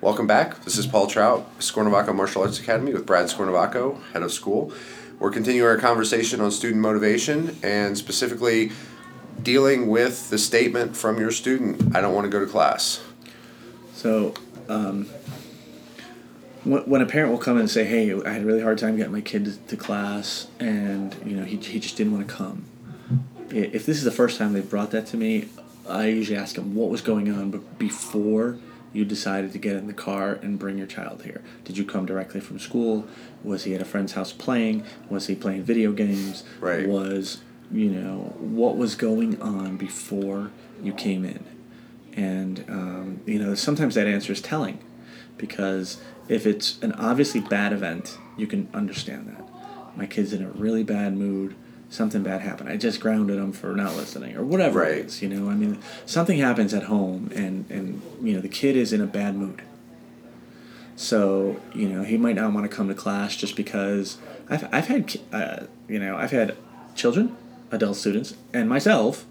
Welcome back. This is Paul Trout, Scornovaco Martial Arts Academy with Brad Scornovaco, head of school. We're continuing our conversation on student motivation and specifically dealing with the statement from your student, I don't want to go to class. So, um, when, a parent will come and say, "Hey, I had a really hard time getting my kid to, class, and you know he, he just didn't want to come," if this is the first time they've brought that to me, I usually ask them what was going on, before you decided to get in the car and bring your child here, did you come directly from school? Was he at a friend's house playing? Was he playing video games? Right. Was you know what was going on before you came in? And um, you know sometimes that answer is telling, because if it's an obviously bad event, you can understand that. My kid's in a really bad mood. Something bad happened. I just grounded him for not listening, or whatever Right. it is. You know, I mean, something happens at home, and and you know the kid is in a bad mood. So you know he might not want to come to class just because I've I've had uh, you know I've had children, adult students, and myself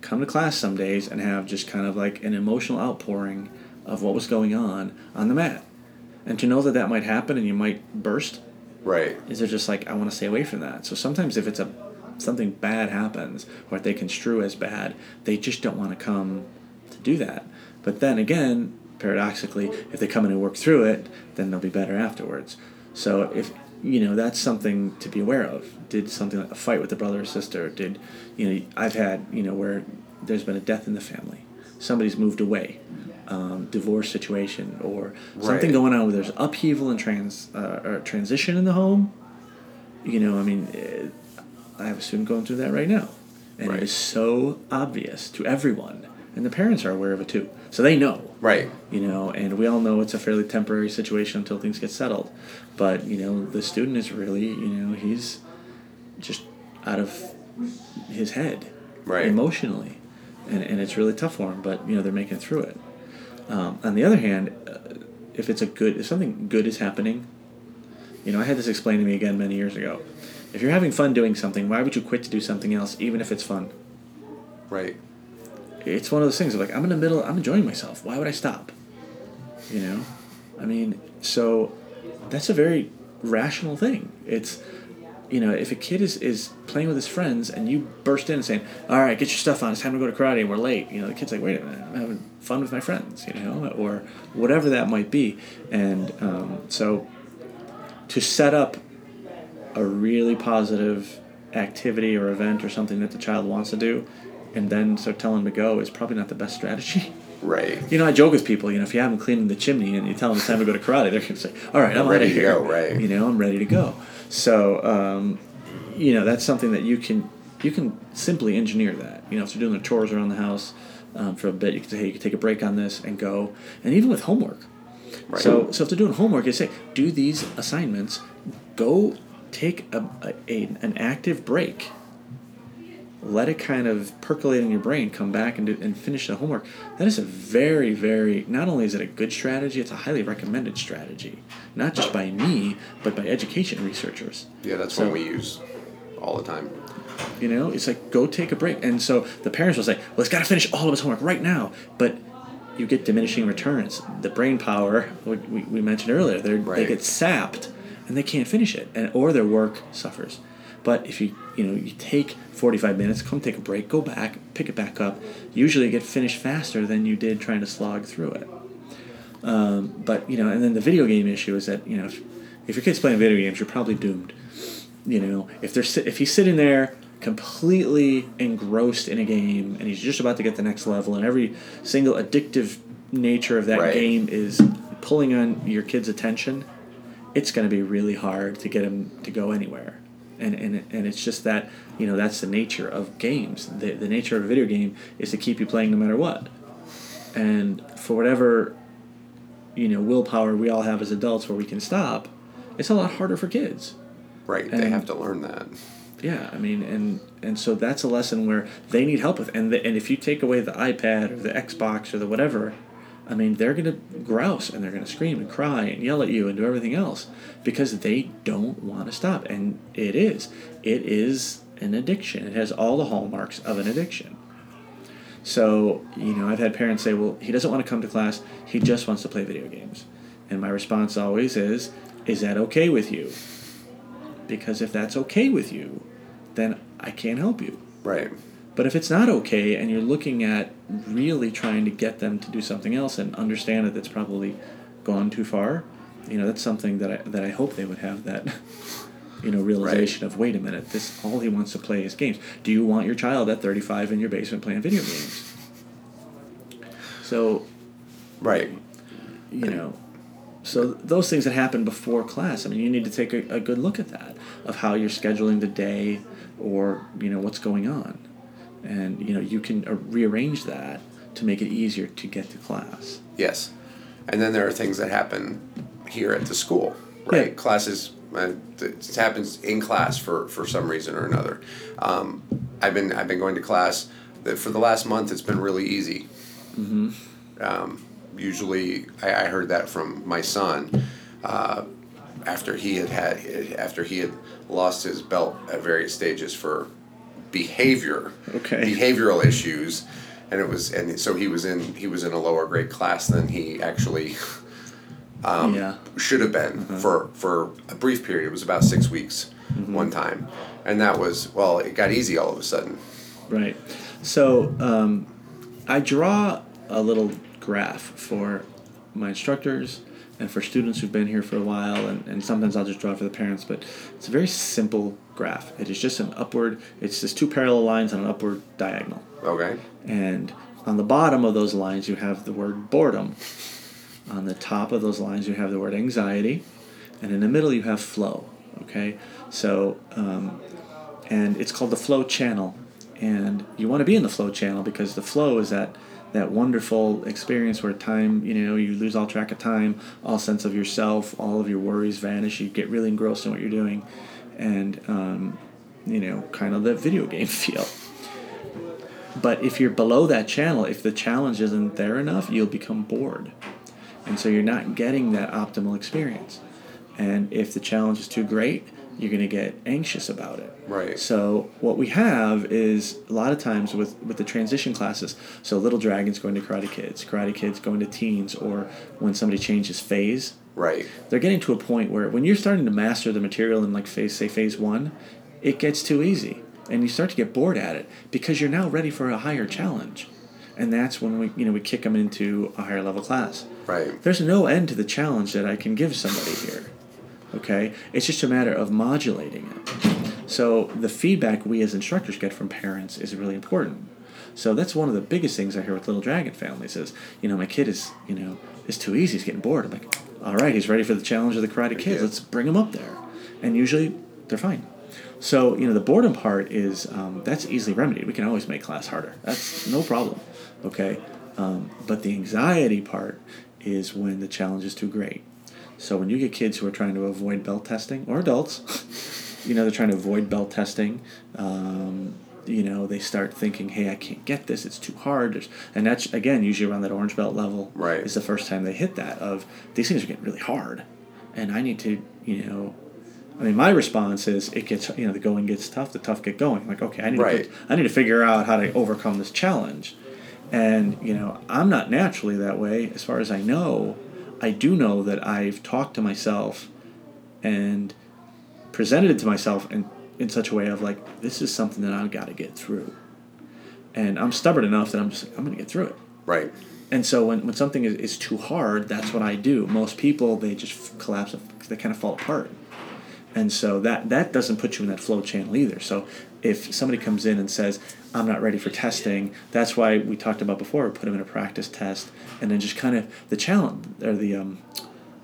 come to class some days and have just kind of like an emotional outpouring of what was going on on the mat, and to know that that might happen and you might burst Right. is they're just like I want to stay away from that. So sometimes if it's a something bad happens or they construe as bad, they just don't want to come to do that. But then again, paradoxically, if they come in and work through it, then they'll be better afterwards. So if you know that's something to be aware of. Did something like a fight with a brother or sister? Did you know? I've had you know where there's been a death in the family. Somebody's moved away, um, divorce situation, or something going on where there's upheaval and trans uh, or transition in the home. You know, I mean, I have a student going through that right now, and Right. it is so obvious to everyone, and the parents are aware of it too, so they know Right. you know, and we all know it's a fairly temporary situation until things get settled. But you know, the student is really, you know, he's just out of his head, Right. emotionally, and and it's really tough for him. But you know, they're making it through it. Um, on the other hand, uh, if it's a good, if something good is happening, you know, I had this explained to me again many years ago. If you're having fun doing something, why would you quit to do something else, even if it's fun? Right. it's one of those things of like I'm in the middle, I'm enjoying myself. Why would I stop? You know, I mean, so that's a very rational thing. It's you know, if a kid is, is playing with his friends and you burst in and saying, "All right, get your stuff on. It's time to go to karate. and We're late." You know, the kid's like, "Wait a minute, I'm having fun with my friends." You know, or whatever that might be. And um, so, to set up a really positive activity or event or something that the child wants to do, and then start telling them to go is probably not the best strategy. Right. You know, I joke with people. You know, if you have them cleaning the chimney and you tell them it's time to go to karate, they're gonna say, "All right, I'm, I'm ready ready to here." go, right. You know, I'm ready to go. So, um, you know, that's something that you can you can simply engineer that. You know, if they're doing their chores around the house um, for a bit, you can say, "Hey, you can take a break on this and go." And even with homework. Right. So, so if they're doing homework, you say, "Do these assignments. Go take a, a, an active break." let it kind of percolate in your brain, come back and do, and finish the homework. That is a very, very not only is it a good strategy, it's a highly recommended strategy, not just by me, but by education researchers. Yeah, that's So- what we use all the time. You know, it's like go take a break, and so the parents will say, "Well, it's got to finish all of his homework right now," but you get diminishing returns. The brain power we, we, we mentioned earlier, they they get sapped, and they can't finish it, and or their work suffers. But if you you know you take forty five minutes, come take a break, go back, pick it back up. Usually, you get finished faster than you did trying to slog through it. Um, but you know, and then the video game issue is that you know if, if your kid's playing video games, you're probably doomed. You know, if they're if he's sitting there completely engrossed in a game and he's just about to get the next level, and every single addictive nature of that Right. game is pulling on your kid's attention, it's going to be really hard to get him to go anywhere. And, and, and it's just that you know that's the nature of games. The, the nature of a video game is to keep you playing no matter what. And for whatever you know willpower we all have as adults where we can stop, it's a lot harder for kids. Right. they have to learn that. Yeah, I mean, and and so that's a lesson where they need help with, and the, and if you take away the iPad or the Xbox or the whatever, I mean, they're gonna grouse and they're gonna scream and cry and yell at you and do everything else because they don't want to stop, and it is, it is an addiction. It has all the hallmarks of an addiction. So, you know, I've had parents say, well, he doesn't want to come to class, he just wants to play video games. And my response always is, is that okay with you? Because if that's okay with you, then I can't help you. Right. But if it's not okay and you're looking at really trying to get them to do something else and understand that it's probably gone too far, you know, that's something that I, that I hope they would have that, you know, realization of wait a minute, this all he wants to play is games. Do you want your child at 35 in your basement playing video games? So, Right. you know, so those things that happen before class, I mean, you need to take a, a good look at that of how you're scheduling the day or, you know, what's going on. And, you know, you can uh, rearrange that to make it easier to get to class. Yes. And then there are things that happen here at the school, right? Yeah. Classes, uh, it happens in class for, for some reason or another. Um, I've been I've been going to class. That for the last month, it's been really easy. Mm-hmm. Um, usually, I, I heard that from my son uh, after he had had after he had lost his belt at various stages for behavior, Okay. behavioral issues, and it was and so he was in he was in a lower grade class than he actually um, yeah. should have been for for a brief period. It was about six weeks one time, and that was well, it got easy all of a sudden. Right. So um, I draw a little graph for my instructors and for students who've been here for a while, and, and sometimes I'll just draw it for the parents, but it's a very simple graph. It is just an upward, it's just two parallel lines on an upward diagonal. Okay. And on the bottom of those lines, you have the word boredom. On the top of those lines, you have the word anxiety. And in the middle, you have flow. Okay? So, um, and it's called the flow channel. And you want to be in the flow channel because the flow is that that wonderful experience where time, you know, you lose all track of time, all sense of yourself, all of your worries vanish. You get really engrossed in what you're doing, and um, you know, kind of the video game feel. But if you're below that channel, if the challenge isn't there enough, you'll become bored. And so you're not getting that optimal experience. And if the challenge is too great, you're going to get anxious about it. Right. So what we have is a lot of times with, with the transition classes, so Little Dragons going to Karate Kids, Karate Kids going to teens, or when somebody changes phase, Right. they're getting to a point where when you're starting to master the material in like phase say phase one it gets too easy and you start to get bored at it because you're now ready for a higher challenge and that's when we you know we kick them into a higher level class Right. there's no end to the challenge that i can give somebody here okay? It's just a matter of modulating it. So the feedback we as instructors get from parents is really important. So that's one of the biggest things i hear with little dragon families is you know my kid is you know it's too easy he's getting bored. I'm like all right he's ready for the challenge of the karate kids let's bring him up there. And usually they're fine. So you know the boredom part is um, that's easily remedied. We can always make class harder. That's no problem okay? Um, but the anxiety part is when the challenge is too great so when you get kids who are trying to avoid belt testing or adults you know they're trying to avoid belt testing um, you know they start thinking hey i can't get this it's too hard There's, and that's again usually around that orange belt level Right. is the first time they hit that of these things are getting really hard and i need to you know I mean, my response is it gets you know the going gets tough, the tough get going. Like, okay, I need Right. to put, I need to figure out how to overcome this challenge, and you know I'm not naturally that way. As far as I know, I do know that I've talked to myself, and presented it to myself in in such a way of like this is something that I've got to get through, and I'm stubborn enough that I'm just like, I'm gonna get through it. Right. And so when, when something is, is too hard, that's what I do. Most people they just collapse, they kind of fall apart. And so that that doesn't put you in that flow channel either. So if somebody comes in and says, "I'm not ready for testing," that's why we talked about before. Put them in a practice test, and then just kind of the challenge or the um,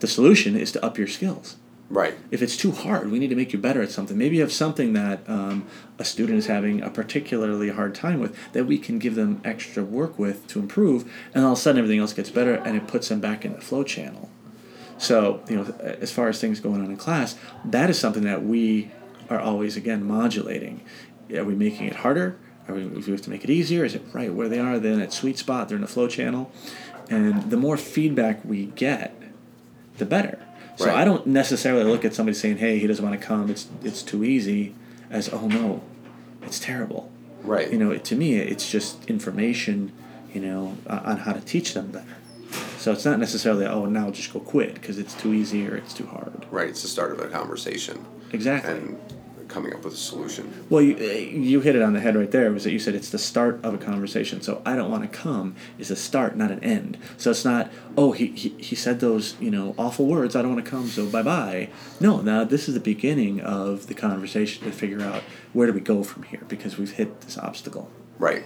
the solution is to up your skills. Right. If it's too hard, we need to make you better at something. Maybe you have something that um, a student is having a particularly hard time with that we can give them extra work with to improve, and all of a sudden everything else gets better and it puts them back in the flow channel. So, you know, as far as things going on in class, that is something that we are always, again, modulating. Are we making it harder? Are we, do we have to make it easier? Is it right where they are? They're in that sweet spot, they're in the flow channel. And the more feedback we get, the better. So Right. I don't necessarily look at somebody saying, "Hey, he doesn't want to come. It's it's too easy," as "Oh no, it's terrible." Right. You know, it, to me, it's just information you know, uh, on how to teach them better. So it's not necessarily oh now just go quit because it's too easy or it's too hard. Right, it's the start of a conversation Exactly. and coming up with a solution. Well, you, eh, you hit it on the head right there. Was that you said it's the start of a conversation. So I don't want to come is a start, not an end. So it's not oh he, he, he said those you know awful words. I don't want to come. So bye bye. No, now this is the beginning of the conversation to figure out where do we go from here because we've hit this obstacle. Right.